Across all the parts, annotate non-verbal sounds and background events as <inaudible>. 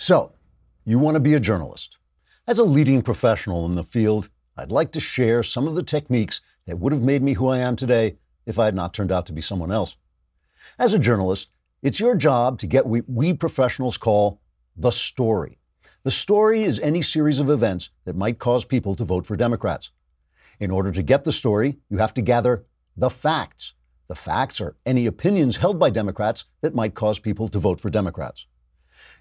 So, you want to be a journalist. As a leading professional in the field, I'd like to share some of the techniques that would have made me who I am today if I had not turned out to be someone else. As a journalist, it's your job to get what we professionals call the story. The story is any series of events that might cause people to vote for Democrats. In order to get the story, you have to gather the facts. The facts are any opinions held by Democrats that might cause people to vote for Democrats.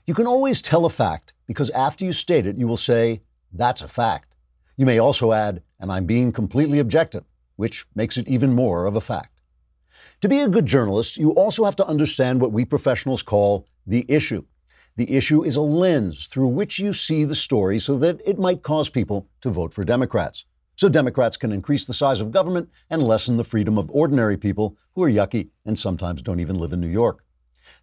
You can always tell a fact because after you state it, you will say, that's a fact. You may also add, and I'm being completely objective, which makes it even more of a fact. To be a good journalist, you also have to understand what we professionals call the issue. The issue is a lens through which you see the story so that it might cause people to vote for Democrats. So Democrats can increase the size of government and lessen the freedom of ordinary people who are yucky and sometimes don't even live in New York.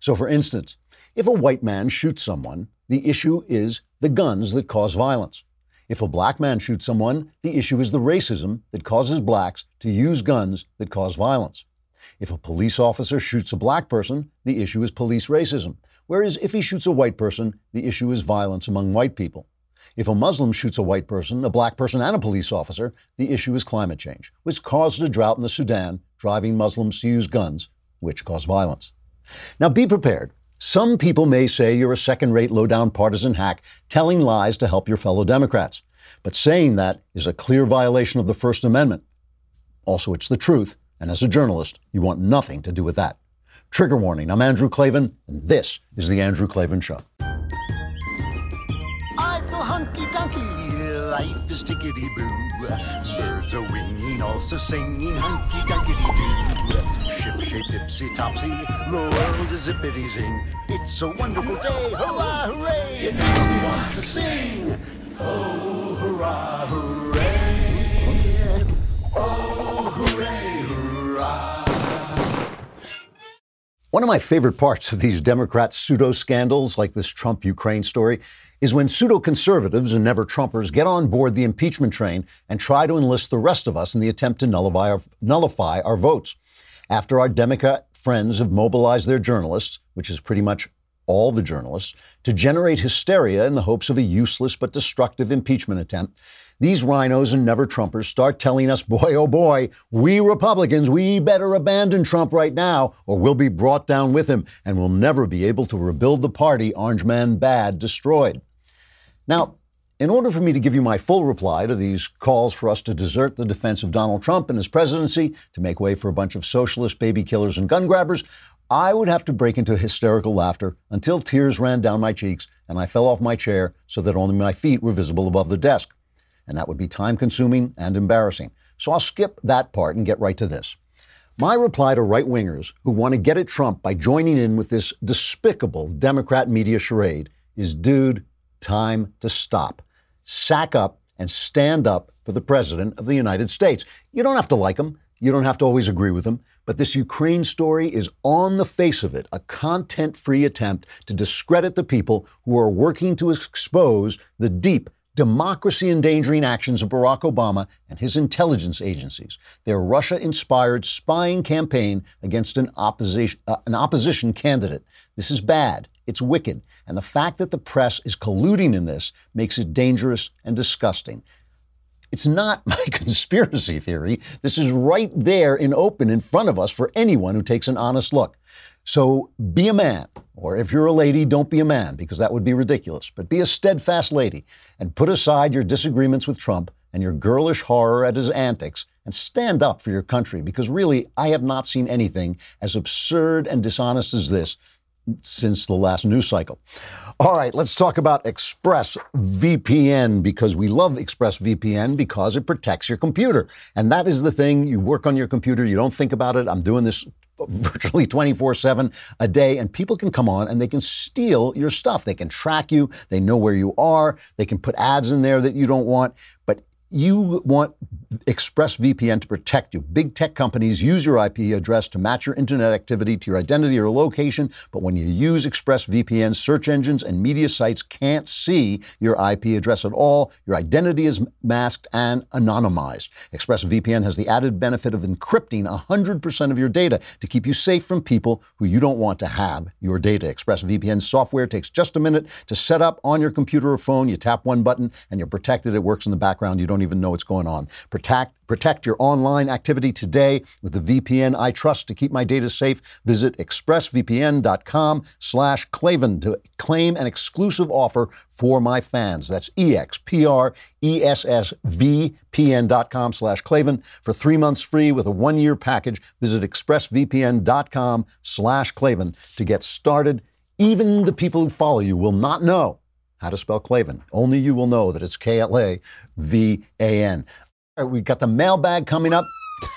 So, for instance, if a white man shoots someone, the issue is the guns that cause violence. If a black man shoots someone, the issue is the racism that causes blacks to use guns that cause violence. If a police officer shoots a black person, the issue is police racism. Whereas if he shoots a white person, the issue is violence among white people. If a Muslim shoots a white person, a black person, and a police officer, the issue is climate change, which caused a drought in the Sudan, driving Muslims to use guns, which cause violence. Now be prepared some people may say you're a second rate, low down partisan hack telling lies to help your fellow Democrats. But saying that is a clear violation of the First Amendment. Also, it's the truth, and as a journalist, you want nothing to do with that. Trigger warning I'm Andrew Klavan, and this is The Andrew Klavan Show. I feel hunky dunky, life is tickety boo. Birds are winging, also singing hunky dunky doo ship shaped tipsy topsy. The world is zippity zing. It's a wonderful day. Hurrah, hooray! It makes me want to sing. Oh, hurrah, hooray! Oh, hooray, hurrah! One of my favorite parts of these Democrat pseudo scandals, like this Trump Ukraine story, is when pseudo conservatives and never Trumpers get on board the impeachment train and try to enlist the rest of us in the attempt to nullify our, nullify our votes. After our Democrat friends have mobilized their journalists, which is pretty much all the journalists, to generate hysteria in the hopes of a useless but destructive impeachment attempt, these RINOs and never Trumpers start telling us, boy, oh boy, we Republicans, we better abandon Trump right now, or we'll be brought down with him and we'll never be able to rebuild the party Orange Man bad destroyed. Now, in order for me to give you my full reply to these calls for us to desert the defense of Donald Trump and his presidency to make way for a bunch of socialist baby killers and gun grabbers, I would have to break into hysterical laughter until tears ran down my cheeks and I fell off my chair so that only my feet were visible above the desk. And that would be time consuming and embarrassing. So I'll skip that part and get right to this. My reply to right wingers who want to get at Trump by joining in with this despicable Democrat media charade is dude, time to stop sack up and stand up for the President of the United States. You don't have to like him. You don't have to always agree with him. But this Ukraine story is on the face of it a content free attempt to discredit the people who are working to expose the deep democracy endangering actions of Barack Obama and his intelligence agencies. Their Russia inspired spying campaign against an opposition, uh, an opposition candidate. This is bad. It's wicked. And the fact that the press is colluding in this makes it dangerous and disgusting. It's not <laughs> my conspiracy theory. This is right there in open in front of us for anyone who takes an honest look. So be a man, or if you're a lady, don't be a man, because that would be ridiculous. But be a steadfast lady and put aside your disagreements with Trump and your girlish horror at his antics and stand up for your country, because really, I have not seen anything as absurd and dishonest as this since the last news cycle. All right, let's talk about ExpressVPN because we love ExpressVPN because it protects your computer. And that is the thing. You work on your computer, you don't think about it. I'm doing this <laughs> virtually 24 7 a day, and people can come on and they can steal your stuff. They can track you, they know where you are, they can put ads in there that you don't want. But you want ExpressVPN to protect you. Big tech companies use your IP address to match your internet activity to your identity or location, but when you use ExpressVPN, search engines and media sites can't see your IP address at all. Your identity is masked and anonymized. ExpressVPN has the added benefit of encrypting 100% of your data to keep you safe from people who you don't want to have your data. ExpressVPN software takes just a minute to set up on your computer or phone. You tap one button and you're protected. It works in the background. You don't even know what's going on. Protect, protect your online activity today with the VPN I trust to keep my data safe. Visit expressvpn.com slash Klavan to claim an exclusive offer for my fans. That's E-X-P-R-E-S-S-V-P-N.com slash Klavan for three months free with a one-year package. Visit expressvpn.com slash Klavan to get started. Even the people who follow you will not know how to spell Klavan. Only you will know that it's K L A V A N. All right, we got the mailbag coming up.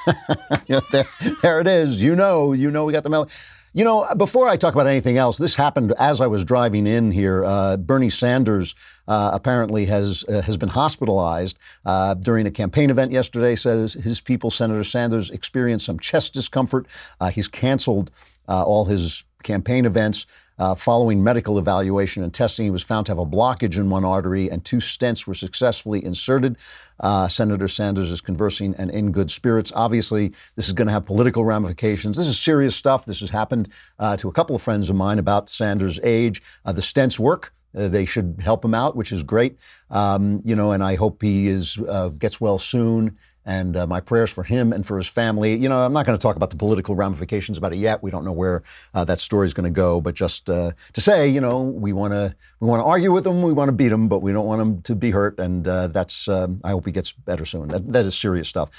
<laughs> there, there it is. You know, you know, we got the mail. You know, before I talk about anything else, this happened as I was driving in here. Uh, Bernie Sanders uh, apparently has uh, has been hospitalized uh, during a campaign event yesterday. Says his people, Senator Sanders, experienced some chest discomfort. Uh, he's canceled uh, all his campaign events. Uh, following medical evaluation and testing, he was found to have a blockage in one artery, and two stents were successfully inserted. Uh, Senator Sanders is conversing and in good spirits. Obviously, this is going to have political ramifications. This is serious stuff. This has happened uh, to a couple of friends of mine about Sanders' age. Uh, the stents work. Uh, they should help him out, which is great. Um, you know, and I hope he is uh, gets well soon and uh, my prayers for him and for his family. You know, I'm not going to talk about the political ramifications about it yet. We don't know where uh, that story is going to go, but just uh, to say, you know, we want to we want to argue with him, we want to beat him, but we don't want him to be hurt, and uh, that's um, I hope he gets better soon. That that is serious stuff.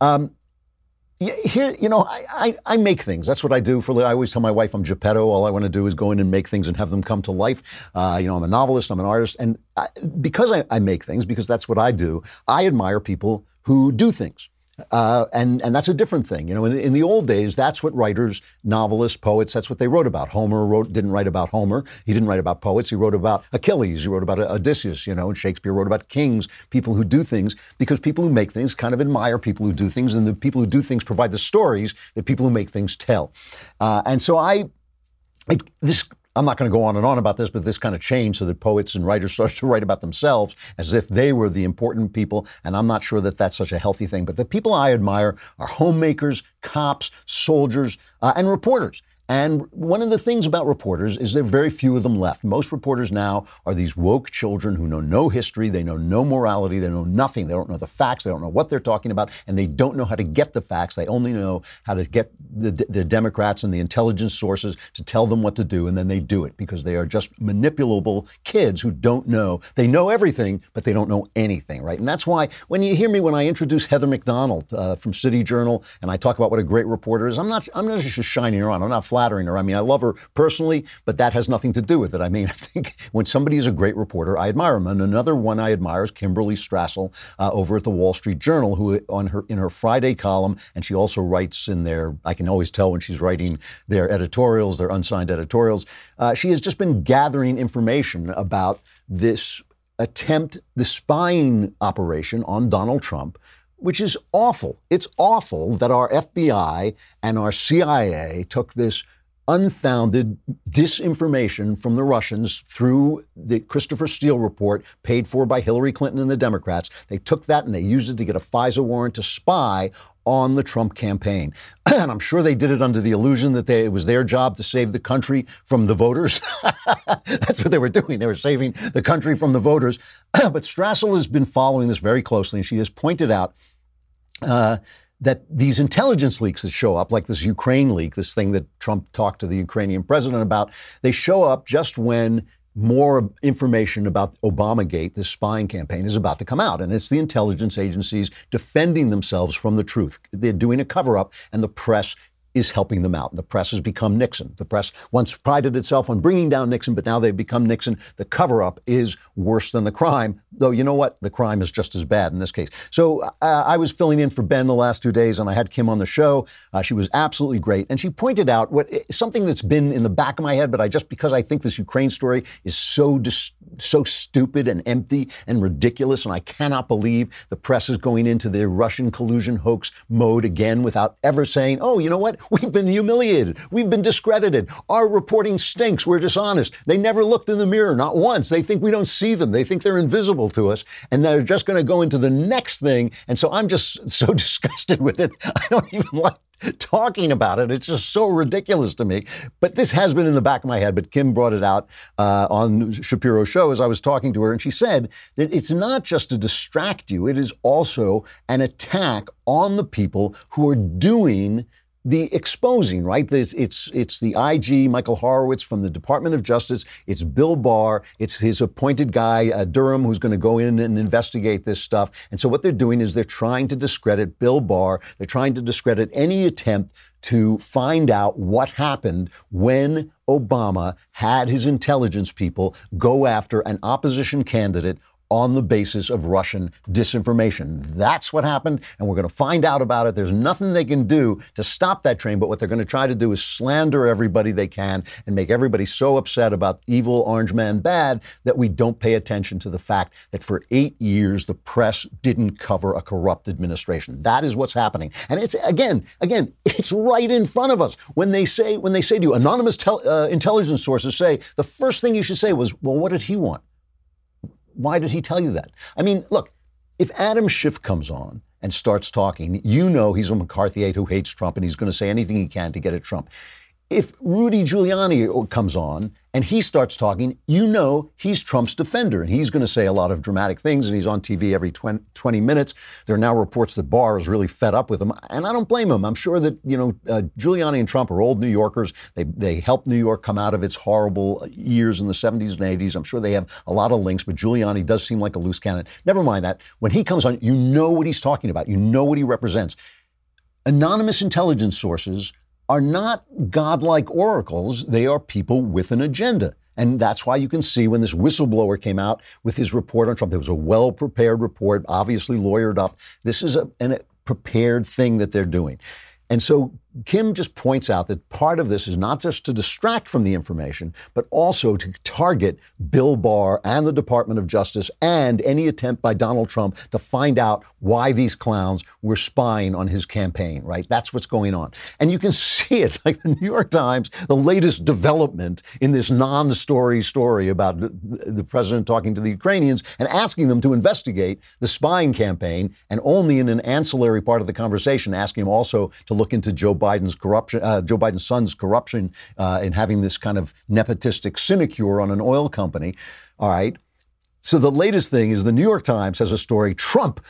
Um, here, you know, I, I, I, make things. That's what I do for. I always tell my wife I'm Geppetto. All I want to do is go in and make things and have them come to life. Uh, you know, I'm a novelist. I'm an artist, and I, because I, I make things, because that's what I do. I admire people who do things. Uh, and and that's a different thing, you know. In, in, the old days, that's what writers, novelists, poets, that's what they wrote about. Homer wrote didn't write about Homer. He didn't write about poets. He wrote about Achilles. He wrote about Odysseus, you know. And Shakespeare wrote about kings, people who do things, because people who make things kind of admire people who do things, and the people who do things provide the stories that people who make things tell. Uh, and so I, it, this I'm not going to go on and on about this, but this kind of changed so that poets and writers <laughs> started to write about themselves as if they were the important people. And I'm not sure that that's such a healthy thing. But the people I admire are homemakers, cops, soldiers, uh, and reporters. And one of the things about reporters is there are very few of them left. Most reporters now are these woke children who know no history, they know no morality, they know nothing. They don't know the facts, they don't know what they're talking about, and they don't know how to get the facts. They only know how to get the, the Democrats and the intelligence sources to tell them what to do, and then they do it because they are just manipulable kids who don't know. They know everything, but they don't know anything, right? And that's why when you hear me when I introduce Heather Mac Donald uh, from City Journal and I talk about what a great reporter is, I'm not I'm not just shining her on. I'm not flattering her. I mean, I love her personally, but that has nothing to do with it. I mean, <laughs> I think when somebody is a great reporter, I admire them. And another one I admire is Kimberly Strassel uh, over at the Wall Street Journal, who on her in her Friday column, and she also writes in their. I can always tell when she's writing their editorials, their unsigned editorials. Uh, she has just been gathering information about this attempt, the spying operation on Donald Trump which is awful. It's awful that our FBI and our CIA took this unfounded disinformation from the Russians through the Christopher Steele report paid for by Hillary Clinton and the Democrats. They took that and they used it to get a FISA warrant to spy on the Trump campaign. <clears throat> and I'm sure they did it under the illusion that they, it was their job to save the country from the voters. <laughs> That's what they were doing. They were saving the country from the voters. <clears throat> but Strassel has been following this very closely, and she has pointed out uh, that these intelligence leaks that show up, like this Ukraine leak, this thing that Trump talked to the Ukrainian president about, they show up just when more information about Obamagate, this spying campaign, is about to come out. And it's the intelligence agencies defending themselves from the truth. They're doing a cover up, and the press is helping them out. and The press has become Nixon. The press once prided itself on bringing down Nixon, but now they've become Nixon. The cover up is worse than the crime, though you know what? The crime is just as bad in this case. So uh, I was filling in for Ben the last two days, and I had Kim on the show. Uh, she was absolutely great. And she pointed out what something that's been in the back of my head, but I just because I think this Ukraine story is so dis- so stupid and empty and ridiculous. And I cannot believe the press is going into the Russian collusion hoax mode again without ever saying, oh, you know what? We've been humiliated. We've been discredited. Our reporting stinks. We're dishonest. They never looked in the mirror, not once. They think we don't see them. They think they're invisible to us. And they're just going to go into the next thing. And so I'm just <laughs> so disgusted with it. I don't even like <laughs> talking about it. It's just so ridiculous to me. But this has been in the back of my head. But Kim brought it out uh, on Shapiro's show as I was talking to her, and she said that it's not just to distract you; it is also an attack on the people who are doing the exposing, right? It's, it's, the IG, Michael Horowitz from the Department of Justice. It's Bill Barr. It's his appointed guy, uh, Durham, who's going to go in and investigate this stuff. And so what they're doing is they're trying to discredit Bill Barr. They're trying to discredit any attempt to find out what happened when Obama had his intelligence people go after an opposition candidate on the basis of Russian disinformation. That's what happened, and we're going to find out about it. There's nothing they can do to stop that train, but what they're going to try to do is slander everybody they can and make everybody so upset about evil orange man bad that we don't pay attention to the fact that for eight years the press didn't cover a corrupt administration. That is what's happening, and it's again, again, it's right in front of us when they say when they say to you, anonymous tel- uh, intelligence sources say the first thing you should say was, well, what did he want? Why did he tell you that? I mean, look, if Adam Schiff comes on and starts talking, you know he's a McCarthyite who hates Trump and he's going to say anything he can to get at Trump. If Rudy Giuliani comes on and he starts talking, you know he's Trump's defender. And he's going to say a lot of dramatic things, and he's on TV every 20, 20, minutes. There are now reports that Barr is really fed up with him. And I don't blame him. I'm sure that, you know, uh, Giuliani and Trump are old New Yorkers. They, they helped New York come out of its horrible years in the 70s and 80s. I'm sure they have a lot of links, but Giuliani does seem like a loose cannon. Never mind that. When he comes on, you know what he's talking about, you know what he represents. Anonymous intelligence sources are not godlike oracles, they are people with an agenda. And that's why you can see when this whistleblower came out with his report on Trump, it was a well prepared report, obviously lawyered up. This is a, a prepared thing that they're doing. And so Kim just points out that part of this is not just to distract from the information, but also to target Bill Barr and the Department of Justice and any attempt by Donald Trump to find out why these clowns were spying on his campaign, right? That's what's going on. And you can see it, <laughs> like the New York Times, the latest development in this non story story about the president talking to the Ukrainians and asking them to investigate the spying campaign, and only in an ancillary part of the conversation asking him also to look into Joe Biden Biden's corruption, uh, Joe Biden's son's corruption uh, in having this kind of nepotistic sinecure on an oil company. All right. So the latest thing is the New York Times has a story Trump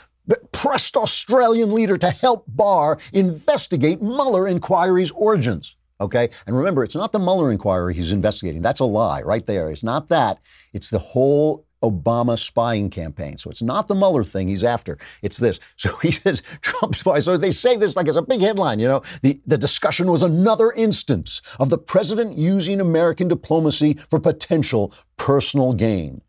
pressed Australian leader to help Barr investigate Mueller inquiry's origins. Okay? And remember, it's not the Mueller inquiry he's investigating. That's a lie right there. It's not that. It's the whole Obama spying campaign. So it's not the Mueller thing he's after. It's this. <laughs> So he says Trump spy. So they say this like it's a big headline, you know. The, the discussion was another instance of the president using American diplomacy for potential personal gain.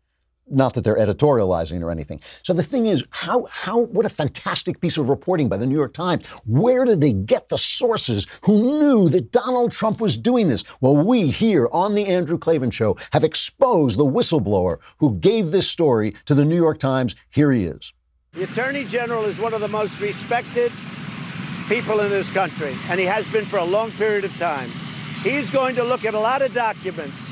Not that they're editorializing or anything. So the thing is, how, how, what a fantastic piece of reporting by the New York Times. Where did they get the sources who knew that Donald Trump was doing this? Well, we here on the Andrew Klavan Show have exposed the whistleblower who gave this story to the New York Times. Here he is. The Attorney General is one of the most respected people in this country, and he has been for a long period of time. He's going to look at a lot of documents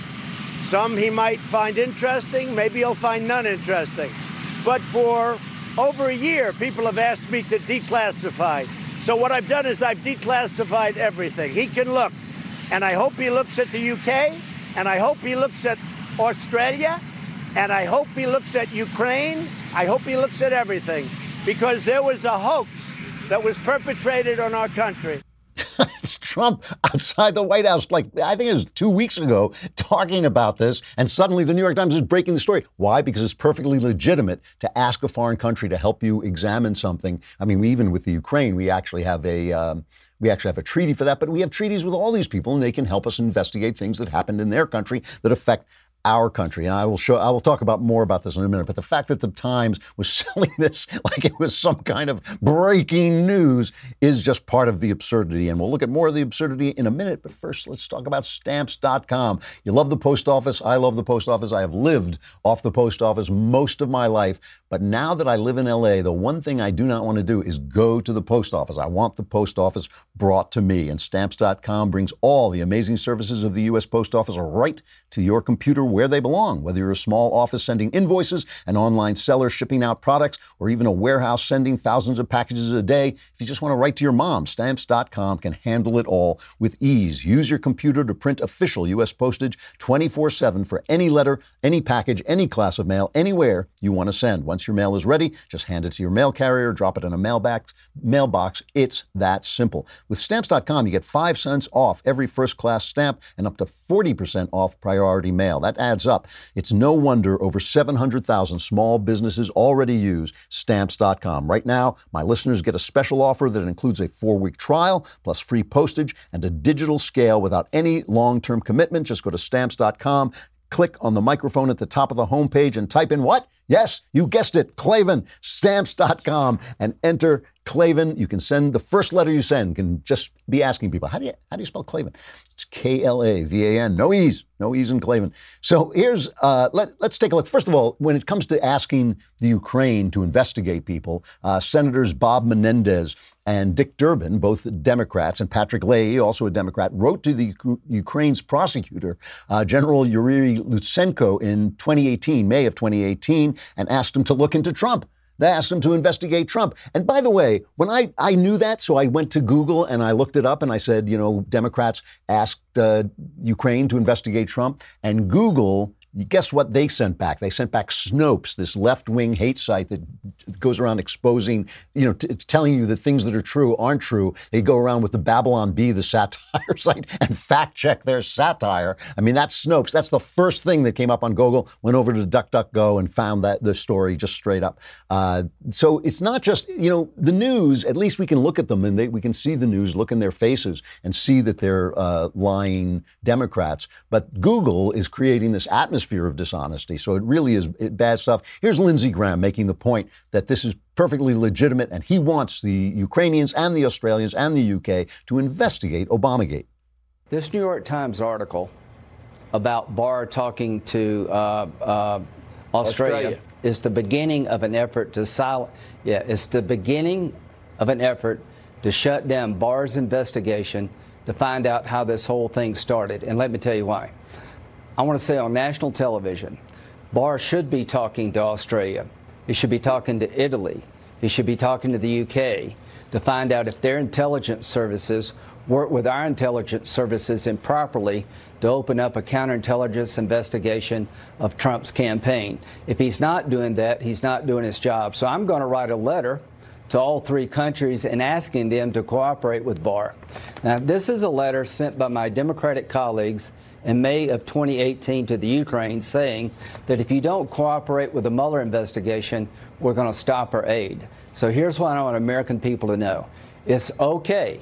some he might find interesting, maybe he'll find none interesting. But for over a year, people have asked me to declassify. So what I've done is I've declassified everything. He can look. And I hope he looks at the UK, and I hope he looks at Australia, and I hope he looks at Ukraine. I hope he looks at everything. Because there was a hoax that was perpetrated on our country. <laughs> Trump <laughs> outside the White House, like I think it was two weeks ago, talking about this, and suddenly the New York Times is breaking the story. Why? Because it's perfectly legitimate to ask a foreign country to help you examine something. I mean, even with the Ukraine, we actually have a um, we actually have a treaty for that, but we have treaties with all these people, and they can help us investigate things that happened in their country that affect our country. And I will show, I will talk about more about this in a minute. But the fact that the Times was <laughs> selling this like it was some kind of breaking news is just part of the absurdity. And we'll look at more of the absurdity in a minute. But first, let's talk about stamps.com. You love the post office. I love the post office. I have lived off the post office most of my life. But now that I live in LA, the one thing I do not want to do is go to the post office. I want the post office brought to me. And stamps.com brings all the amazing services of the U.S. Post Office right to your computer where they belong. Whether you're a small office sending invoices, an online seller shipping out products, or even a warehouse sending thousands of packages a day, if you just want to write to your mom, stamps.com can handle it all with ease. Use your computer to print official U.S. postage 24 7 for any letter, any package, any class of mail, anywhere you want to send. Your mail is ready, just hand it to your mail carrier, drop it in a mailbox. mailbox. It's that simple. With stamps.com, you get 5 cents off every first class stamp and up to 40% off priority mail. That adds up. It's no wonder over 700,000 small businesses already use stamps.com. Right now, my listeners get a special offer that includes a four week trial plus free postage and a digital scale without any long term commitment. Just go to stamps.com click on the microphone at the top of the homepage and type in what? Yes, you guessed it, Klavan, stamps.com, and enter Klavan. You can send the first letter you send, can just be asking people, how do you, how do you spell Klavan? It's K L A V A N, no E's, no E's in Klavan. So here's, uh, let, us take a look. First of all, when it comes to asking the Ukraine to investigate people, uh, Senators Bob Menendez and Dick Durbin, both Democrats, and Patrick Leahy, also a Democrat, wrote to the U- Ukraine's prosecutor, uh, General Yuri Lutsenko, in 2018, May of 2018, and asked him to look into Trump. They asked him to investigate Trump. And by the way, when I, I knew that, so I went to Google and I looked it up and I said, you know, Democrats asked uh, Ukraine to investigate Trump. And Google guess what they sent back? They sent back Snopes, this left-wing hate site that goes around exposing, you know, t- telling you that things that are true aren't true. They go around with the Babylon Bee, the satire <laughs> site, and fact-check their satire. I mean, that's Snopes. That's the first thing that came up on Google. Went over to DuckDuckGo and found that the story just straight up. Uh, so it's not just, you know, the news. At least we can look at them and they, we can see the news, look in their faces, and see that they're uh, lying Democrats. But Google is creating this atmosphere atmosphere of dishonesty. So it really is bad stuff. Here's Lindsey Graham making the point that this is perfectly legitimate and he wants the Ukrainians and the Australians and the UK to investigate Obamagate. This New York Times article about Barr talking to uh, uh, Australia, Australia, is the beginning of an effort to silence. Yeah, it's the beginning of an effort to shut down Barr's investigation to find out how this whole thing started. And let me tell you why. I want to say on national television, Barr should be talking to Australia. He should be talking to Italy. He should be talking to the UK to find out if their intelligence services work with our intelligence services improperly to open up a counterintelligence investigation of Trump's campaign. If he's not doing that, he's not doing his job. So I'm going to write a letter to all three countries and asking them to cooperate with Barr. Now, this is a letter sent by my Democratic colleagues in May of 2018 to the Ukraine saying that if you don't cooperate with the Mueller investigation, we're going to stop our aid. So here's what I want American people to know it's okay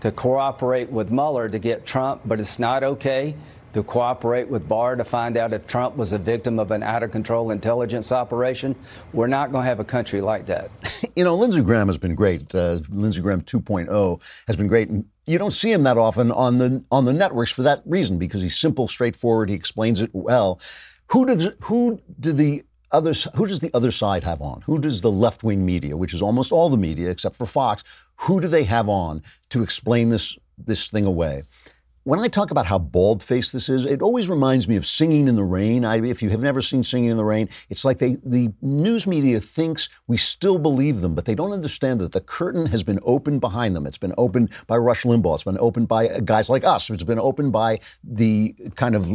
to cooperate with Mueller to get Trump, but it's not okay to cooperate with Barr to find out if Trump was a victim of an out of control intelligence operation. We're not going to have a country like that. <laughs> you know, Lindsey Graham has been great. Uh, Lindsey Graham 2.0 has been great. You don't see him that often on the on the networks for that reason because he's simple, straightforward. He explains it well. Who does who do the other who does the other side have on? Who does the left wing media, which is almost all the media except for Fox, who do they have on to explain this this thing away? When I talk about how bald faced this is, it always reminds me of Singing in the Rain. I, if you have never seen Singing in the Rain, it's like they, the news media thinks we still believe them, but they don't understand that the curtain has been opened behind them. It's been opened by Rush Limbaugh. It's been opened by guys like us. It's been opened by the kind of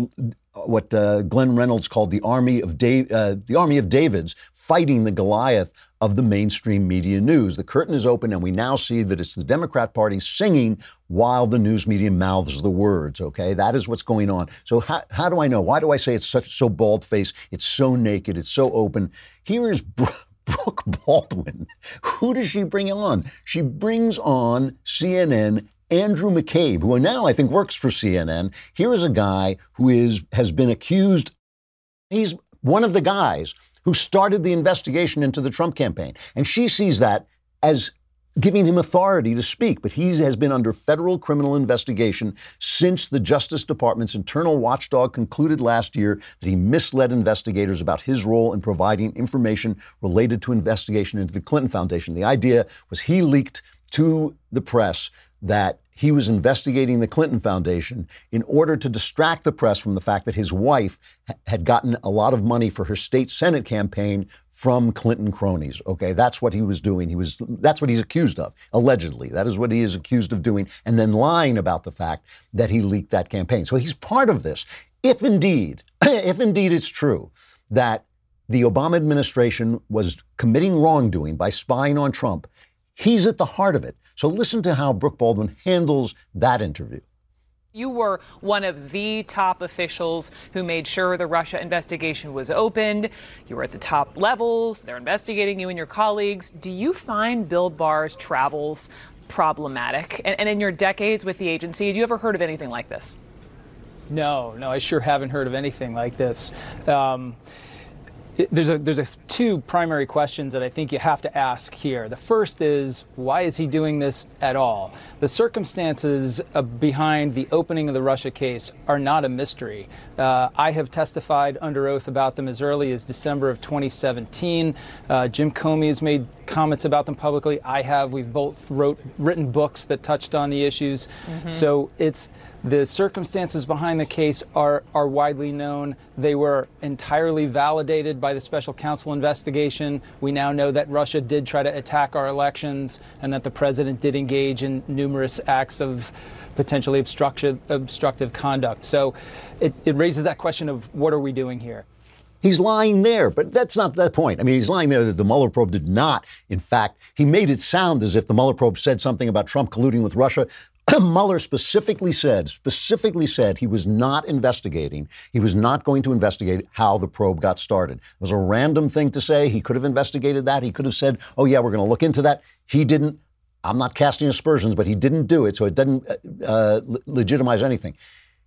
what uh, Glenn Reynolds called the army of da- uh, the army of Davids fighting the Goliath of the mainstream media news. The curtain is open, and we now see that it's the Democrat Party singing while the news media mouths the words. Okay, that is what's going on. So how, how do I know? Why do I say it's such so bald faced? It's so naked. It's so open. Here is. <laughs> Brooke Baldwin. Who does she bring on? She brings on CNN Andrew McCabe, who now I think works for CNN. Here is a guy who is has been accused He's one of the guys who started the investigation into the Trump campaign. And she sees that as giving him authority to speak. But he has been under federal criminal investigation since the Justice Department's internal watchdog concluded last year that he misled investigators about his role in providing information related to investigation into the Clinton Foundation. The idea was he leaked to the press that he was investigating the Clinton Foundation in order to distract the press from the fact that his wife had gotten a lot of money for her state Senate campaign from Clinton cronies. Okay, that's what he was doing. He was that's what he's accused of, allegedly. That is what he is accused of doing, and then lying about the fact that he leaked that campaign. So he's part of this. If indeed, <clears throat> if indeed it's true that the Obama administration was committing wrongdoing by spying on Trump, he's at the heart of it. So listen to how Brooke Baldwin handles that interview. You were one of the top officials who made sure the Russia investigation was opened. You were at the top levels. They're investigating you and your colleagues. Do you find Bill Barr's travels problematic? And, and in your decades with the agency, have you ever heard of anything like this? No, no, I sure haven't heard of anything like this. Um, there's a there's a two primary questions that I think you have to ask here. The first is why is he doing this at all? The circumstances uh, behind the opening of the Russia case are not a mystery. Uh, I have testified under oath about them as early as December of 2017. Uh, Jim Comey has made comments about them publicly. I have. We've both wrote written books that touched on the issues. Mm-hmm. So it's the circumstances behind the case are, are widely known. They were entirely validated by the special counsel investigation. We now know that Russia did try to attack our elections and that the president did engage in numerous acts of potentially obstructive, conduct. So it, it raises that question of what are we doing here? He's lying there, but that's not the point. I mean, he's lying there that the Mueller probe did not. In fact, he made it sound as if the Mueller probe said something about Trump colluding with Russia. <clears throat> Mueller specifically said, specifically said he was not investigating. He was not going to investigate how the probe got started. It was a random thing to say. He could have investigated that. He could have said, oh, yeah, we're going to look into that. He didn't. I'm not casting aspersions, but he didn't do it, so it doesn't uh, uh legitimize anything.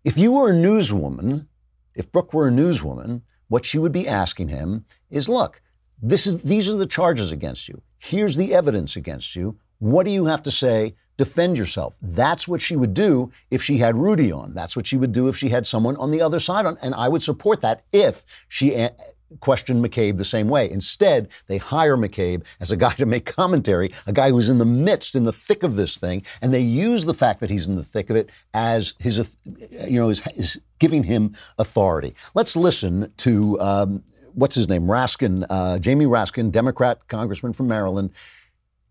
If you were a newswoman, if Brooke were a newswoman, what she would be asking him is, look, this is, these are the charges against you. Here's the evidence against you. What do you have to say defend yourself. That's what she would do if she had Rudy on. That's what she would do if she had someone on the other side on. And I would support that if she a- questioned McCabe the same way. Instead, they hire McCabe as a guy to make commentary, a guy who's in the midst, in the thick of this thing, and they use the fact that he's in the thick of it as his, you know, is, is giving him authority. Let's listen to. Um, what's his name? Raskin, uh, Jamie Raskin, Democrat congressman from Maryland.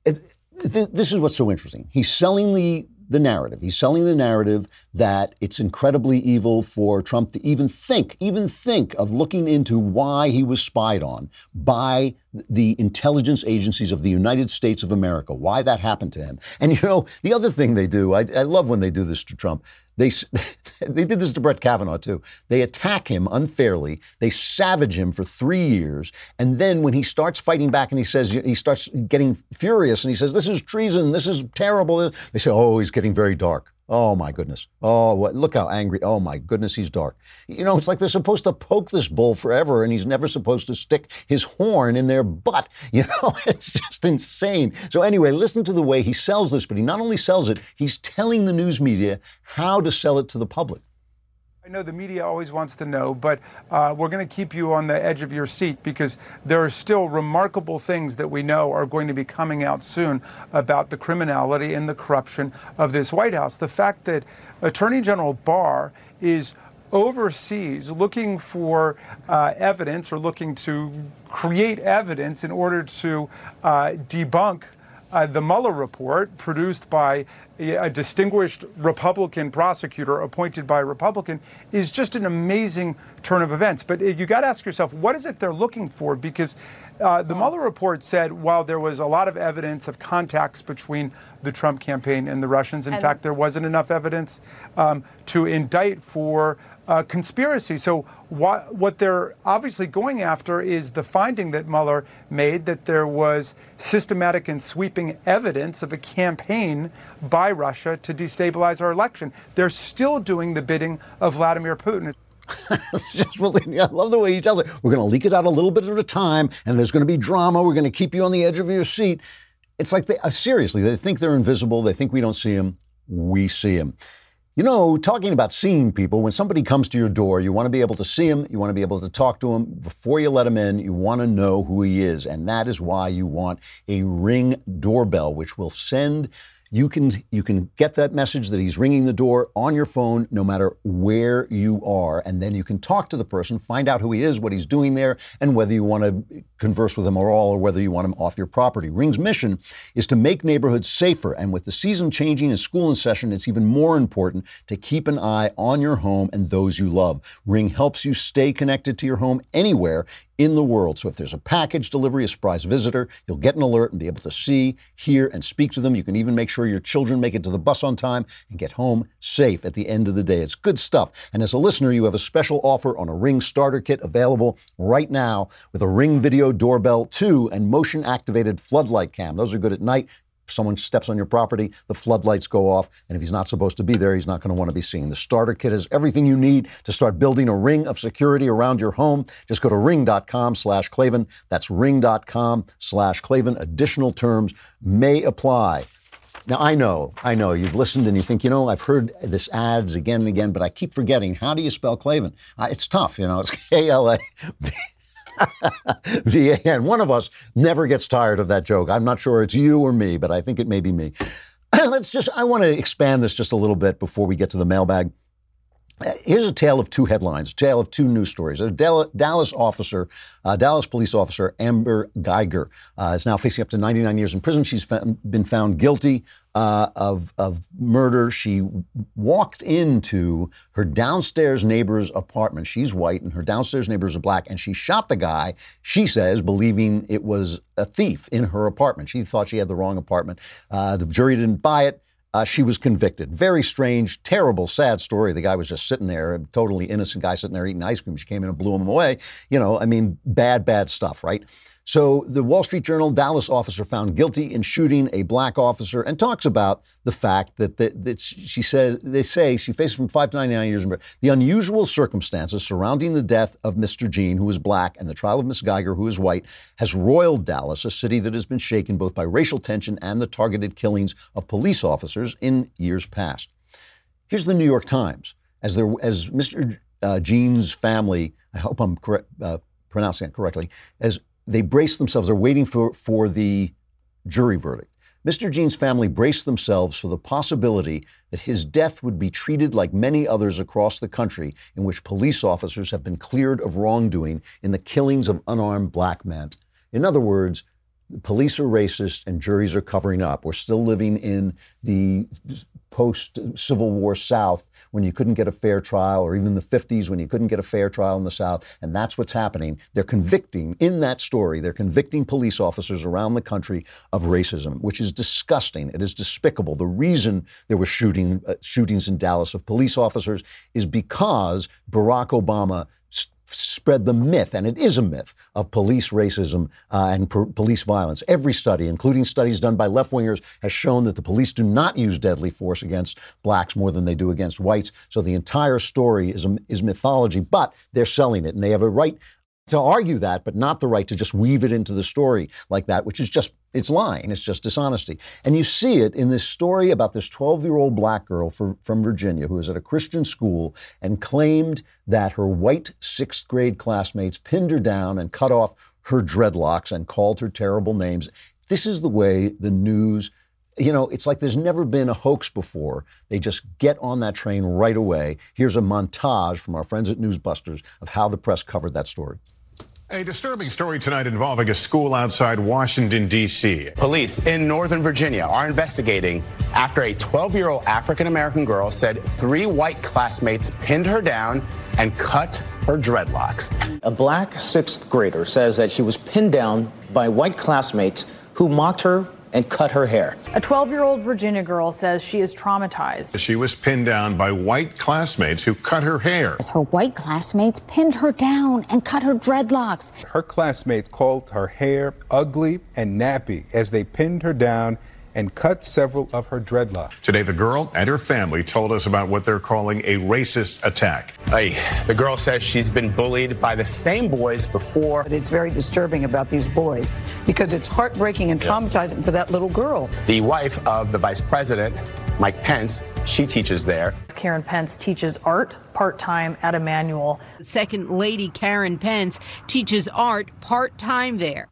It, th- this is what's so interesting. He's selling the the narrative. He's selling the narrative that it's incredibly evil for Trump to even think, even think of looking into why he was spied on by the intelligence agencies of the United States of America, why that happened to him. And you know, the other thing they do, I, I love when they do this to Trump. They, <laughs> they did this to Brett Kavanaugh too. They attack him unfairly. They savage him for three years. And then when he starts fighting back and he says, he starts getting furious and he says, this is treason, this is terrible. They say, oh, he's getting very dark. Oh my goodness. Oh, what, look how angry. Oh my goodness, he's dark. You know, it's like they're supposed to poke this bull forever and he's never supposed to stick his horn in their butt. <laughs> You know, it's just insane. So, anyway, listen to the way he sells this, but he not only sells it, he's telling the news media how to sell it to the public. I know the media always wants to know, but uh, we're going to keep you on the edge of your seat because there are still remarkable things that we know are going to be coming out soon about the criminality and the corruption of this White House. The fact that Attorney General Barr is overseas looking for uh, evidence or looking to create evidence in order to uh, debunk uh, the Mueller report produced by a distinguished Republican prosecutor appointed by a Republican is just an amazing turn of events. But uh, you got to ask yourself, what is it they're looking for? Because uh, the Mueller report said while there was a lot of evidence of contacts between the Trump campaign and the Russians, in and fact, there wasn't enough evidence um, to indict for uh, conspiracy. So what, what they're obviously going after is the finding that Mueller made that there was systematic and sweeping evidence of a campaign by Russia to destabilize our election. They're still doing the bidding of Vladimir Putin. <laughs> just, I love the way he tells it. We're going to leak it out a little bit at a time, and there's going to be drama. We're going to keep you on the edge of your seat. It's like they, uh, seriously, they think they're invisible. They think we don't see them. We see them. You know, talking about seeing people, when somebody comes to your door, you want to be able to see him, you want to be able to talk to him. Before you let him in, you want to know who he is. And that is why you want a ring doorbell, which will send you can you can get that message that he's ringing the door on your phone no matter where you are. And then you can talk to the person find out who he is what he's doing there and whether you want to converse with him at all or whether you want him off your property. Ring's mission is to make neighborhoods safer. And with the season changing and school in session it's even more important to keep an eye on your home and those you love. Ring helps you stay connected to your home anywhere in the world. So if there's a package delivery, a surprise visitor, you'll get an alert and be able to see, hear, and speak to them. You can even make sure your children make it to the bus on time and get home safe at the end of the day. It's good stuff. And as a listener, you have a special offer on a Ring starter kit available right now with a Ring Video Doorbell 2 and motion activated floodlight cam. Those are good at night someone steps on your property, the floodlights go off, and if he's not supposed to be there, he's not going to want to be seen. The starter kit has everything you need to start building a ring of security around your home. Just go to ring.com slash Klavan. That's ring.com slash Klavan. Additional terms may apply. Now, I know, I know, you've listened and you think, you know, I've heard this ads again and again, but I keep forgetting. How do you spell Klavan? Uh, it's tough, you know, it's <laughs> K L A V-A-N. One of us never gets tired of that joke. I'm not sure it's you or me, but I think it may be me. <clears throat> Let's just, I want to expand this just a little bit before we get to the mailbag. Here's a tale of two headlines, a tale of two news stories. A Dallas officer, uh, Dallas police officer Amber Guyger uh, is now facing up to 99 years in prison. She's fa- been found guilty uh, of, of murder. She walked into her downstairs neighbor's apartment. She's white, and her downstairs neighbors are black, and she shot the guy, she says, believing it was a thief in her apartment. She thought she had the wrong apartment. Uh, the jury didn't buy it. Uh, she was convicted. Very strange, terrible, sad story. The guy was just sitting there, a totally innocent guy sitting there eating ice cream. She came in and blew him away. You know, I mean, bad, bad stuff, right? So the Wall Street Journal Dallas officer found guilty in shooting a black officer and talks about the fact that, that, that she says they say she faces from five to 99 years in prison. The unusual circumstances surrounding the death of Mr. Jean, who is black, and the trial of Miss Guyger, who is white, has roiled Dallas, a city that has been shaken both by racial tension and the targeted killings of police officers in years past. Here's the New York Times. As, there, as Mr. Uh, Jean's family, I hope I'm correct, uh, pronouncing that correctly, as they braced themselves. They're waiting for, for the jury verdict. Mr. Jean's family braced themselves for the possibility that his death would be treated like many others across the country in which police officers have been cleared of wrongdoing in the killings of unarmed black men. In other words, police are racist and juries are covering up. We're still living in the post Civil War South when you couldn't get a fair trial, or even the 50s when you couldn't get a fair trial in the South. And that's what's happening. They're convicting, in that story, they're convicting police officers around the country of racism, which is disgusting. It is despicable. The reason there were shooting, uh, shootings in Dallas of police officers is because Barack Obama spread the myth, and it is a myth, of police racism uh, and police violence. Every study, including studies done by left wingers, has shown that the police do not use deadly force against blacks more than they do against whites. So the entire story is, a, is mythology, but they're selling it, and they have a right to argue that, but not the right to just weave it into the story like that, which is just, it's lying. It's just dishonesty. And you see it in this story about this 12 year old black girl for, from Virginia who was at a Christian school and claimed that her white sixth grade classmates pinned her down and cut off her dreadlocks and called her terrible names. This is the way the news you know, it's like there's never been a hoax before. They just get on that train right away. Here's a montage from our friends at Newsbusters of how the press covered that story. A disturbing story tonight involving a school outside Washington, D.C. Police in Northern Virginia are investigating after a 12 year old African American girl said three white classmates pinned her down and cut her dreadlocks. A black sixth grader says that she was pinned down by white classmates who mocked her and cut her hair. A 12 year old Virginia girl says she is traumatized. She was pinned down by white classmates who cut her hair. Her white classmates pinned her down and cut her dreadlocks. Her classmates called her hair ugly and nappy as they pinned her down and cut several of her dreadlocks. Today, the girl and her family told us about what they're calling a racist attack. Hey, the girl says she's been bullied by the same boys before. It's very disturbing about these boys because it's heartbreaking and traumatizing yeah. for that little girl. The wife of the vice president, Mike Pence, she teaches there. Karen Pence teaches art part time at Immanuel. Second Lady Karen Pence teaches art part time there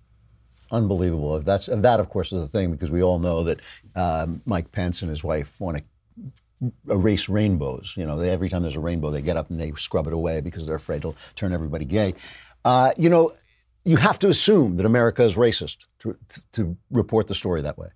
unbelievable. That's and that, of course, is the thing because we all know that um, Mike Pence and his wife want to erase rainbows. You know, they, every time there's a rainbow, they get up and they scrub it away because they're afraid it'll turn everybody gay. Uh, you know, you have to assume that America is racist to, to, to report the story that way.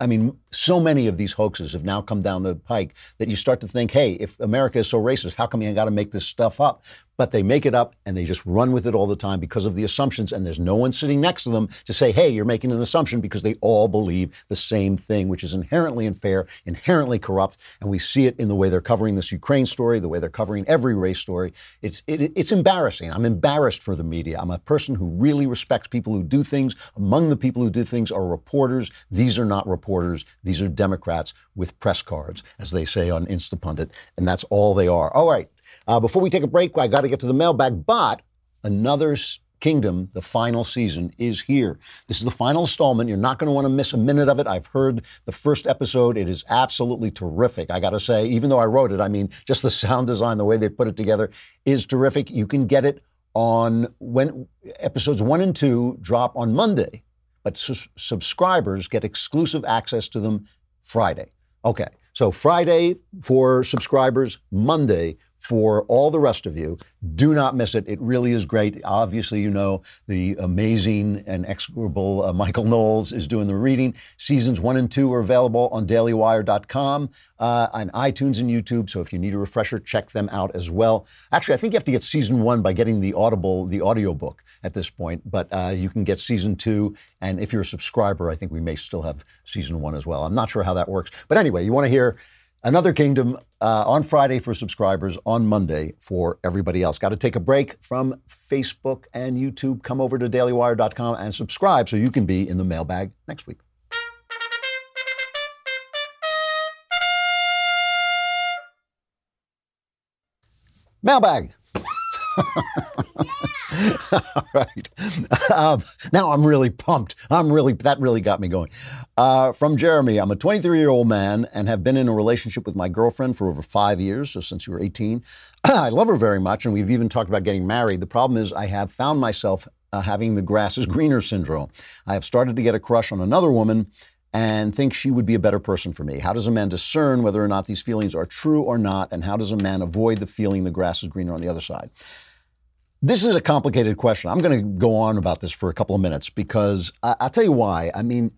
I mean, so many of these hoaxes have now come down the pike that you start to think, hey, if America is so racist, how come you got to make this stuff up? But they make it up and they just run with it all the time because of the assumptions. And there's no one sitting next to them to say, hey, you're making an assumption because they all believe the same thing, which is inherently unfair, inherently corrupt. And we see it in the way they're covering this Ukraine story, the way they're covering every race story. It's, it, it's embarrassing. I'm embarrassed for the media. I'm a person who really respects people who do things. Among the people who do things are reporters. These are not reporters. These are Democrats with press cards, as they say on Instapundit. And that's all they are. All right. Uh, before we take a break, I got to get to the mailbag, but another Kingdom, the final season, is here. This is the final installment. You're not going to want to miss a minute of it. I've heard the first episode. It is absolutely terrific. I got to say, even though I wrote it, I mean, just the <laughs> sound design, the way they put it together is terrific. You can get it on when episodes one and two drop on Monday, but su- subscribers get exclusive access to them Friday. Okay, so Friday for subscribers, Monday for all the rest of you. Do not miss it. It really is great. Obviously, you know the amazing and execrable uh, Michael Knowles is doing the reading. Seasons one and two are available on dailywire.com, uh, on iTunes and YouTube. So if you need a refresher, check them out as well. Actually, I think you have to get season one by getting the Audible, the audiobook at this point, but uh, you can get season two. And if you're a subscriber, I think we may still have season one as well. I'm not sure how that works. But anyway, you want to hear Another Kingdom uh, on Friday for subscribers, on Monday for everybody else. Got to take a break from Facebook and YouTube. Come over to dailywire.com and subscribe so you can be in the mailbag next week. Mailbag. All <laughs> right. Um, now I'm really pumped. I'm really, that really got me going. Uh, from Jeremy, I'm a 23 year old man and have been in a relationship with my girlfriend for over five years, so since we were 18. <clears throat> I love her very much, and we've even talked about getting married. The problem is, I have found myself uh, having the grass is greener syndrome. I have started to get a crush on another woman and think she would be a better person for me. How does a man discern whether or not these feelings are true or not? And how does a man avoid the feeling the grass is greener on the other side? This is a complicated question. I'm going to go on about this for a couple of minutes because I, will tell you why. I mean,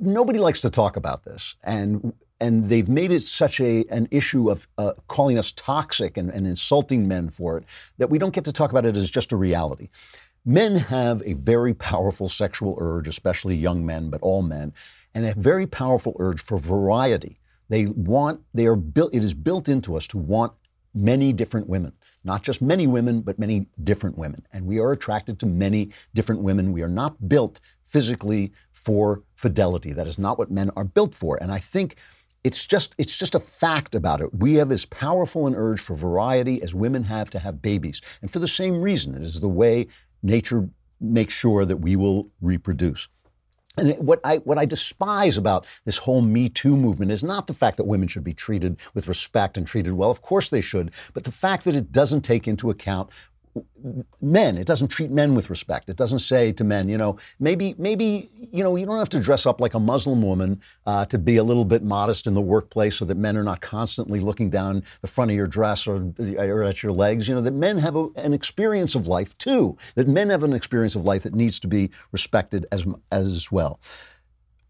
nobody likes to talk about this, and and they've made it such a an issue of uh, calling us toxic and, and insulting men for it that we don't get to talk about it as just a reality. Men have a very powerful sexual urge, especially young men, but all men, and a very powerful urge for variety. They want, they are built, it is built into us to want many different women not just many women, but many different women. And we are attracted to many different women. We are not built physically for fidelity. That is not what men are built for. And I think it's just it's just a fact about it. We have as powerful an urge for variety as women have to have babies. And for the same reason, it is the way nature makes sure that we will reproduce. And what I, what I despise about this whole Me Too movement is not the fact that women should be treated with respect and treated well. Of course they should. But the fact that it doesn't take into account men. It doesn't treat men with respect. It doesn't say to men, you know, maybe, maybe, you know, you don't have to dress up like a Muslim woman uh, to be a little bit modest in the workplace, so that men are not constantly looking down the front of your dress or, or at your legs. You know, that men have a, an experience of life too. That men have an experience of life that needs to be respected as as well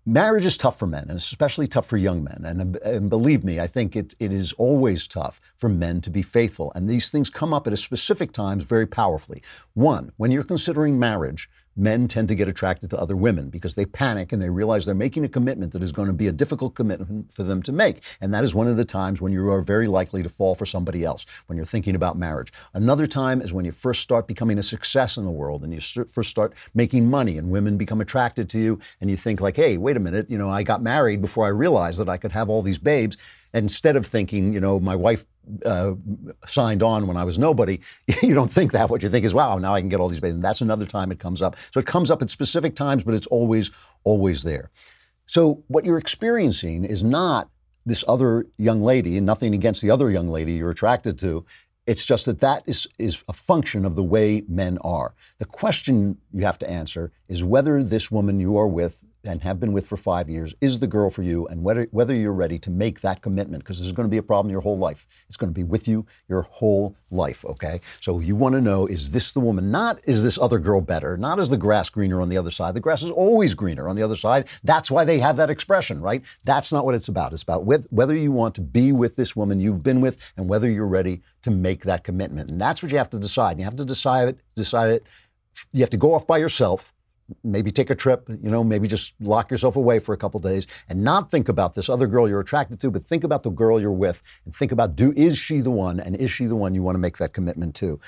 marriage is tough for men, and especially tough for young men. And, and, believe me, I think it, it is always tough for men to be faithful. And these things come up at a specific times very powerfully. One, when you're considering marriage, men tend to get attracted to other women because they panic and they realize they're making a commitment that is going to be a difficult commitment for them to make. And that is one of the times when you are very likely to fall for somebody else, when you're thinking about marriage. Another time is when you first start becoming a success in the world and you st- first start making money and women become attracted to you and you think like, hey, wait a minute, you know, I got married before I realized that I could have all these babes. Instead of thinking, you know, my wife uh, signed on when I was nobody, <laughs> you don't think that. What you think is, wow, now I can get all these babies. And that's another time it comes up. So it comes up at specific times, but it's always, always there. So what you're experiencing is not this other young lady, and nothing against the other young lady you're attracted to. It's just that that is, is a function of the way men are. The question you have to answer is whether this woman you are with and have been with for five years is the girl for you and whether, whether you're ready to make that commitment because this is going to be a problem your whole life. It's going to be with you your whole life, okay? So you want to know is this the woman? Not is this other girl better? Not is the grass greener on the other side? The grass is always greener on the other side. That's why they have that expression, right? That's not what it's about. It's about with, whether you want to be with this woman you've been with and whether you're ready to make that commitment. And that's what you have to decide. You have to decide it, decide it. You have to go off by yourself maybe take a trip, you know, maybe just lock yourself away for a couple days and not think about this other girl you're attracted to, but think about the girl you're with and think about do is she the one and is she the one you want to make that commitment to?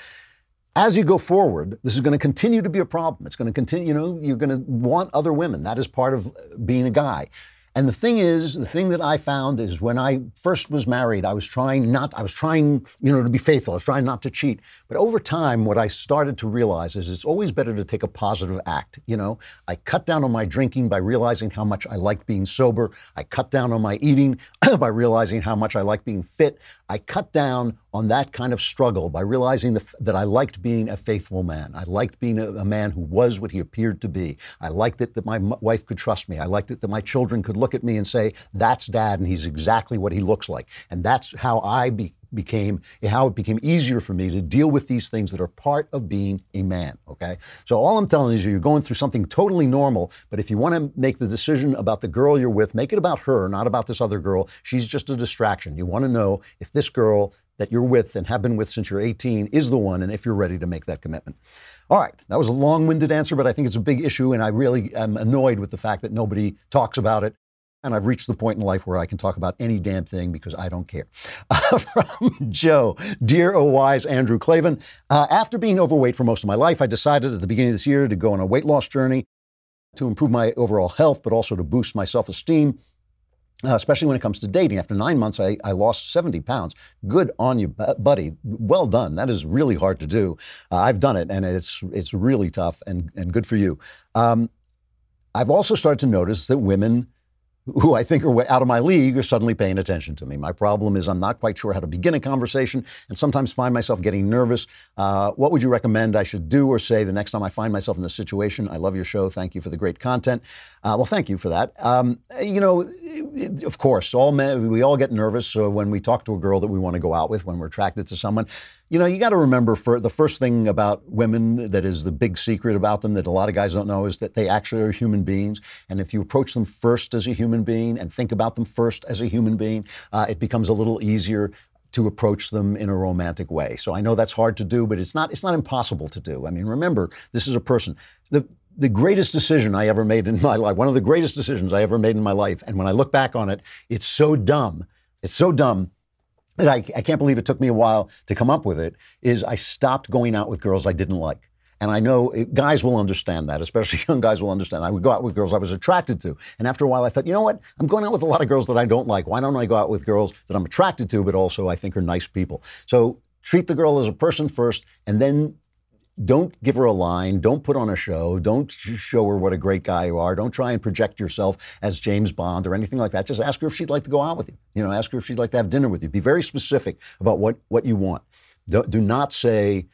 As you go forward, this is going to continue to be a problem. It's going to continue, you know, you're going to want other women. That is part of being a guy. And the thing is, the thing that I found is when I first was married, I was trying not, I was trying, you know, to be faithful. I was trying not to cheat. But over time, what I started to realize is it's always better to take a positive act. You know, I cut down on my drinking by realizing how much I liked being sober. I cut down on my eating <clears throat> by realizing how much I like being fit. I cut down on that kind of struggle by realizing the, that I liked being a faithful man. I liked being a, a, man who was what he appeared to be. I liked it that my m- wife could trust me. I liked it that my children could look at me and say, that's dad, and he's exactly what he looks like. And that's how I be, became how it became easier for me to deal with these things that are part of being a man okay so all i'm telling you is you're going through something totally normal but if you want to make the decision about the girl you're with make it about her not about this other girl she's just a distraction you want to know if this girl that you're with and have been with since you're 18 is the one and if you're ready to make that commitment. All right, that was a long winded answer, but I think it's a big issue, and I really am annoyed with the fact that nobody talks about it. And I've reached the point in life where I can talk about any damn thing because I don't care. <laughs> Uh, from Joe, dear oh wise Andrew Klavan, uh, after being overweight for most of my life, I decided at the beginning of this year to go on a weight loss journey to improve my overall health, but also to boost my self esteem uh, especially when it comes to dating. After nine months, I, I lost 70 pounds. Good on you, buddy. Well done. That is really hard to do. Uh, I've done it, and it's it's really tough and, and good for you. Um, I've also started to notice that women who I think are out of my league are suddenly paying attention to me. My problem is I'm not quite sure how to begin a conversation and sometimes find myself getting nervous. Uh, what would you recommend I should do or say the next time I find myself in this situation? I love your show. Thank you for the great content. Uh, well, thank you for that. Um, you know, of course, all men, we all get nervous uh, when we talk to a girl that we want to go out with, when we're attracted to someone. You know, you got to remember for the first thing about women that is the big secret about them that a lot of guys don't know is that they actually are human beings. And if you approach them first as a human being and think about them first as a human being, uh, it becomes a little easier to approach them in a romantic way. So I know that's hard to do, but it's not it's not impossible to do. I mean, remember, this is a person. The the greatest decision I ever made in <laughs> my life, one of the greatest decisions I ever made in my life, and when I look back on it, it's so dumb. It's so dumb that I, I can't believe it took me a while to come up with it, is I stopped going out with girls I didn't like. And I know guys will understand that, especially <laughs> young guys will understand. I would go out with girls I was attracted to. And after a while, I thought, you know what? I'm going out with a lot of girls that I don't like. Why don't I go out with girls that I'm attracted to, but also I think are nice people? So treat the girl as a person first, and then don't give her a line. Don't put on a show. Don't show her what a great guy you are. Don't try and project yourself as James Bond or anything like that. Just ask her if she'd like to go out with you. You know, ask her if she'd like to have dinner with you. Be very specific about what, what you want. Do, do not say,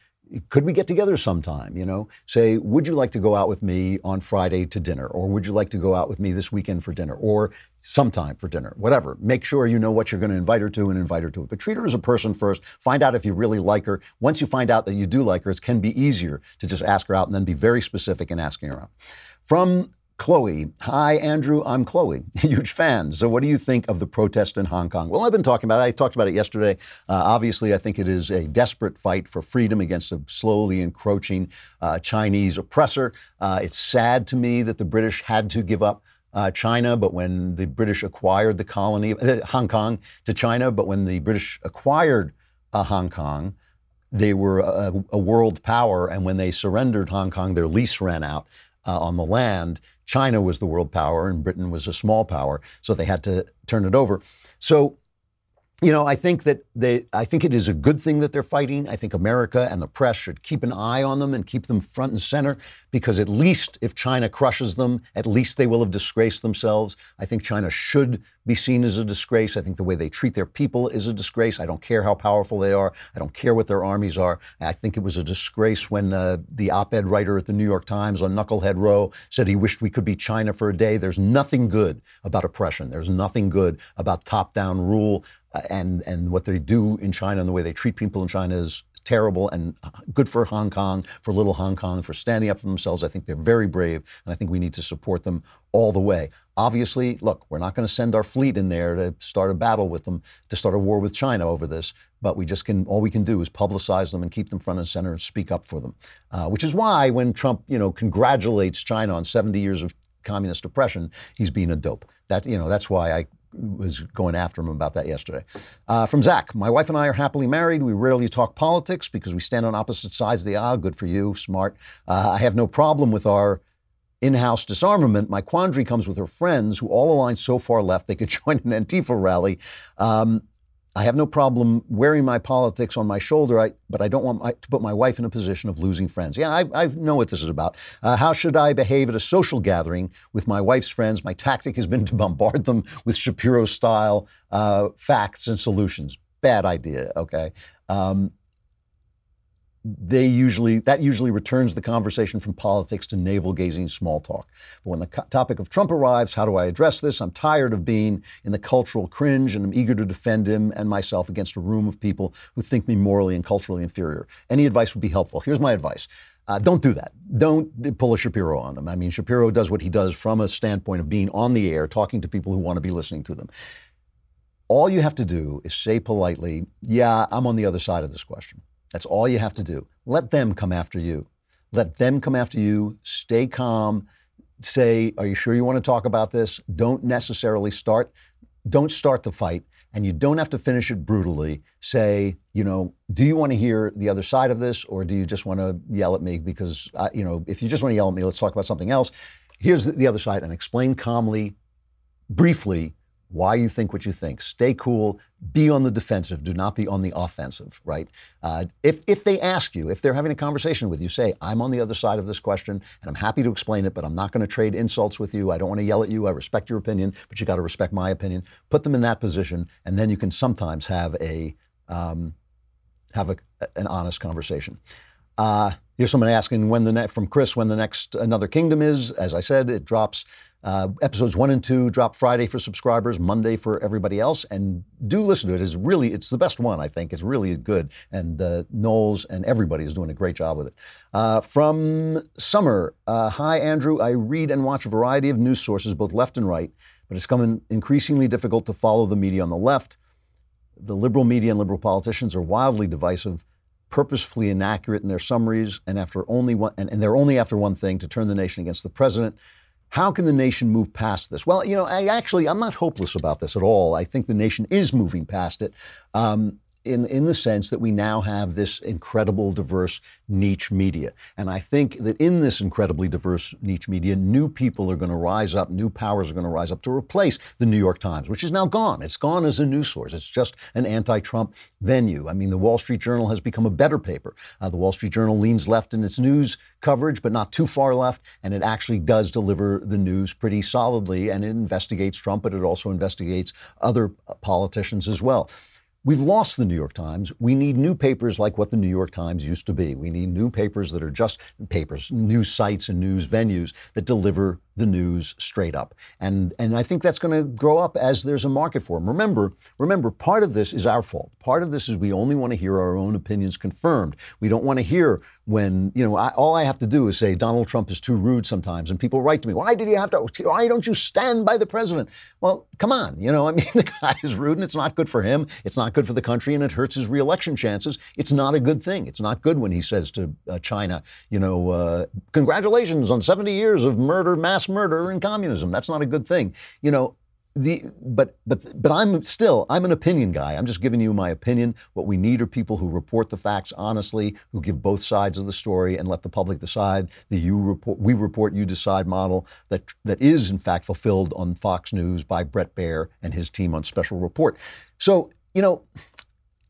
could we get together sometime? You know, say, would you like to go out with me on Friday to dinner? Or would you like to go out with me this weekend for dinner? Or sometime for dinner, whatever. Make sure you know what you're going to invite her to and invite her to it. But treat her as a person first. Find out if you really like her. Once you find out that you do like her, it can be easier to just ask her out and then be very specific in asking her out. From Chloe. Hi, Andrew. I'm Chloe. <laughs> Huge fan. So, what do you think of the protest in Hong Kong? Well, I've been talking about it. I talked about it yesterday. Uh, obviously, I think it is a desperate fight for freedom against a slowly encroaching uh, Chinese oppressor. Uh, it's sad to me that the British had to give up. Uh, China, but when the British acquired the colony, uh, Hong Kong to China, but when the British acquired uh, Hong Kong, they were a, a, world power, and when they surrendered Hong Kong, their lease ran out uh, on the land. China was the world power, and Britain was a small power, so they had to turn it over. So you know, I think that they, I think it is a good thing that they're fighting. I think America and the press should keep an eye on them and keep them front and center because at least if China crushes them, at least they will have disgraced themselves. I think China should be seen as a disgrace. I think the way they treat their people is a disgrace. I don't care how powerful they are. I don't care what their armies are. I think it was a disgrace when uh, the op-ed writer at the New York Times on Knucklehead Row said he wished we could be China for a day. There's nothing good about oppression. There's nothing good about top-down rule. Uh, and and what they do in China and the way they treat people in China is terrible and good for Hong Kong, for little Hong Kong, for standing up for themselves. I think they're very brave, and I think we need to support them all the way. Obviously, look, we're not going to send our fleet in there to start a battle with them, to start a war with China over this. But we just can, all we can do is publicize them and keep them front and center and speak up for them. Uh, which is why when Trump, you know, congratulates China on 70 years of communist oppression, he's being a dope. That, you know, that's why I was going after him about that yesterday. Uh, from Zach, my wife and I are happily married. We rarely talk politics because we stand on opposite sides of the aisle. Good for you, smart. Uh, I have no problem with our in-house disarmament. My quandary comes with her friends who all align so far left they could <laughs> join an Antifa rally. Um, I have no problem wearing my politics on my shoulder, I, but I don't want my, to put my wife in a position of losing friends. Yeah, I, I know what this is about. Uh, how should I behave at a social gathering with my wife's friends? My tactic has been to bombard them with Shapiro style uh, facts and solutions. Bad idea, okay? Um, they usually that usually returns the conversation from politics to navel gazing small talk. But when the co- topic of Trump arrives, how do I address this? I'm tired of being in the cultural cringe and I'm eager to defend him and myself against a room of people who think me morally and culturally inferior. Any advice would be helpful. Here's my advice. Uh, don't do that. Don't pull a Shapiro on them. I mean, Shapiro does what he does from a standpoint of being on the air, talking to people who want to be listening to them. All you have to do is say politely, Yeah, I'm on the other side of this question. That's all you have to do. Let them come after you. Let them come after you. Stay calm. Say, Are you sure you want to talk about this? Don't necessarily start. Don't start the fight. And you don't have to finish it brutally. Say, you know, do you want to hear the other side of this, or do you just want to yell at me? Because, I, you know, if you just want to yell at me, let's talk about something else. Here's the other side, and explain calmly, briefly, why you think what you think. Stay cool. Be on the defensive. Do not be on the offensive, right? Uh, if, if they ask you, if they're having a conversation with you, say, I'm on the other side of this question and I'm happy to explain it, but I'm not going to trade insults with you. I don't want to yell at you. I respect your opinion, but you got to respect my opinion. Put them in that position, and then you can sometimes have a, um, have a, an honest conversation. Uh, here's someone asking when the ne- from Chris when the next Another Kingdom is. As I said, it drops uh, episodes one and two drop Friday for subscribers, Monday for everybody else, and do listen to it. It's really it's the best one I think. It's really good, and uh, Knowles and everybody is doing a great job with it. Uh, from Summer, uh, hi Andrew. I read and watch a variety of news sources, both left and right, but it's becoming increasingly difficult to follow the media on the left. The liberal media and liberal politicians are wildly divisive purposefully inaccurate in their summaries, and after only one, and, and, they're only after one thing to turn the nation against the president. How can the nation move past this? Well, you know, I actually, I'm not hopeless about this at all. I think the nation is moving past it. Um, in, in the sense that we now have this incredible diverse niche media. And I think that in this incredibly diverse niche media, new people are going to rise up, new powers are going to rise up to replace the New York Times, which is now gone. It's gone as a news source. It's just an anti Trump venue. I mean, the Wall Street Journal has become a better paper. Uh, the Wall Street Journal leans left in its news coverage, but not too far left. And it actually does deliver the news pretty solidly. And it investigates Trump, but it also investigates other politicians as well. We've lost the New York Times. We need new papers like what the New York Times used to be. We need new papers that are just papers, news sites and news venues that deliver the news straight up. And, and I think that's going to grow up as there's a market for them. Remember, remember, part of this is our fault. Part of this is we only want to hear our own opinions confirmed. We don't want to hear when, you know, I, all I have to do is say Donald Trump is too rude sometimes. And people write to me, why did you have to, why don't you stand by the president? Well, come on. You know, <laughs> I mean, the guy is rude and it's not good for him. It's not good for the country and it hurts his reelection chances. It's not a good thing. It's not good when he says to uh, China, you know, uh, congratulations on 70 years of murder, mass murder, and communism. That's not a good thing. You know, the but but but I'm still I'm an opinion guy. I'm just giving you my opinion. What we need are people who report the facts honestly, who give both sides of the story and let the public decide. The you report we report you decide model that that is in fact fulfilled on Fox News by Bret Baier and his team on Special Report. So you know,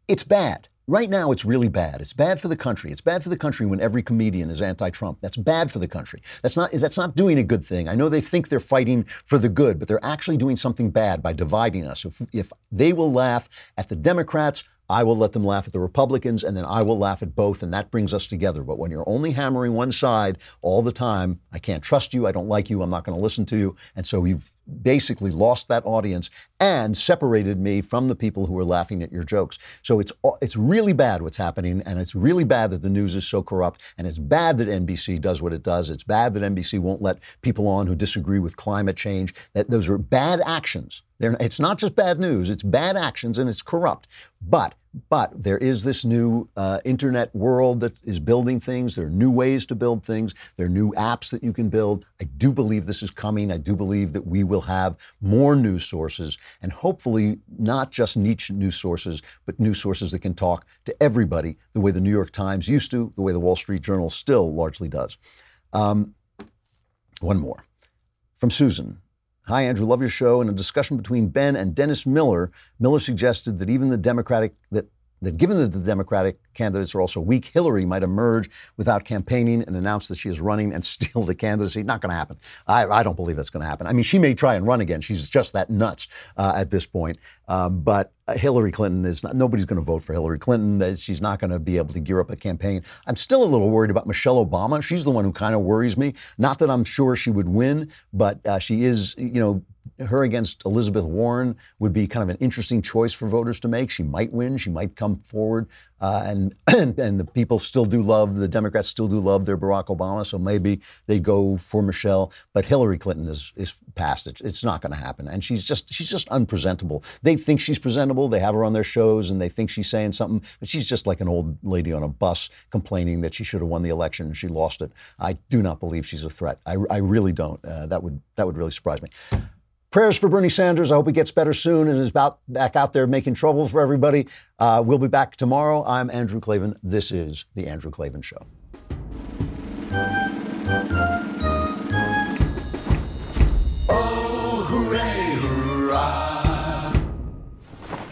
it's bad. Right now, it's really bad. It's bad for the country. It's bad for the country when every comedian is anti-Trump. That's bad for the country. That's not, that's not doing a good thing. I know they think they're fighting for the good, but they're actually doing something bad by dividing us. If, if they will laugh at the Democrats, I will let them laugh at the Republicans, and then I will laugh at both, and that brings us together. But when you're only hammering one side all the time, I can't trust you, I don't like you, I'm not going to listen to you. And so you've basically lost that audience and separated me from the people who are laughing at your jokes. So it's it's really bad what's happening, and it's really bad that the news is so corrupt, and it's bad that NBC does what it does. It's bad that NBC won't let people on who disagree with climate change. That those are bad actions. They're, it's not just bad news; it's bad actions, and it's corrupt. But but there is this new uh, internet world that is building things. There are new ways to build things. There are new apps that you can build. I do believe this is coming. I do believe that we will have more news sources and hopefully not just niche news sources, but news sources that can talk to everybody the way the New York Times used to, the way the Wall Street Journal still largely does. Um, one more from Susan. Hi, Andrew. Love your show. In a discussion between Ben and Dennis Miller, Miller suggested that even the Democratic that that given that the Democratic candidates are also weak, Hillary might emerge without campaigning and announce that she is running and <laughs> steal the candidacy. Not going to happen. I, I, don't believe that's going to happen. I mean, she may try and run again. She's just that nuts uh, at this point. Uh, but Hillary Clinton is not, nobody's going to vote for Hillary Clinton. She's not going to be able to gear up a campaign. I'm still a little worried about Michelle Obama. She's the one who kind of worries me. Not that I'm sure she would win, but uh, she is, you know, her against Elizabeth Warren would be kind of an interesting choice for voters to make. She might win. She might come forward, uh, and, <clears throat> and, the people still do love the Democrats still do love their Barack Obama. So maybe they go for Michelle. But Hillary Clinton is is past it. It's not going to happen, and she's just she's just unpresentable. They think she's presentable. They have her on their shows, and they think she's saying something, but she's just like an old lady on a bus complaining that she should have won the election and she lost it. I do not believe she's a threat. I, I really don't. Uh, that would that would really surprise me. Prayers for Bernie Sanders. I hope he gets better soon and is about back out there making trouble for everybody. Uh, we'll be back tomorrow. I'm Andrew Klavan. This is The Andrew Klavan Show.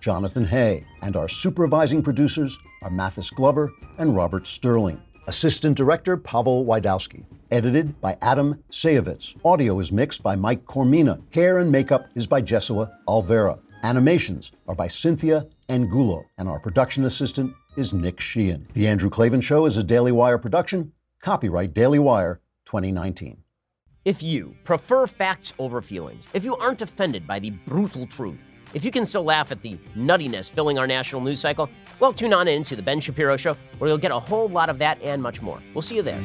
Jonathan Hay. And our supervising producers are Mathis Glover and Robert Sterling. Assistant director, Pavel Wydowski. Edited by Adam Sajovec. Audio is mixed by Mike Coromina. Hair and makeup is by Jesua Alvera. Animations are by Cynthia Angulo. And our production assistant is Nick Sheehan. The Andrew Klavan Show is a Daily Wire production. Copyright Daily Wire 2019. If you prefer facts over feelings, if you aren't offended by the brutal truth, if you can still laugh at the nuttiness filling our national news cycle, well, tune on in to The Ben Shapiro Show, where you'll get a whole lot of that and much more. We'll see you there.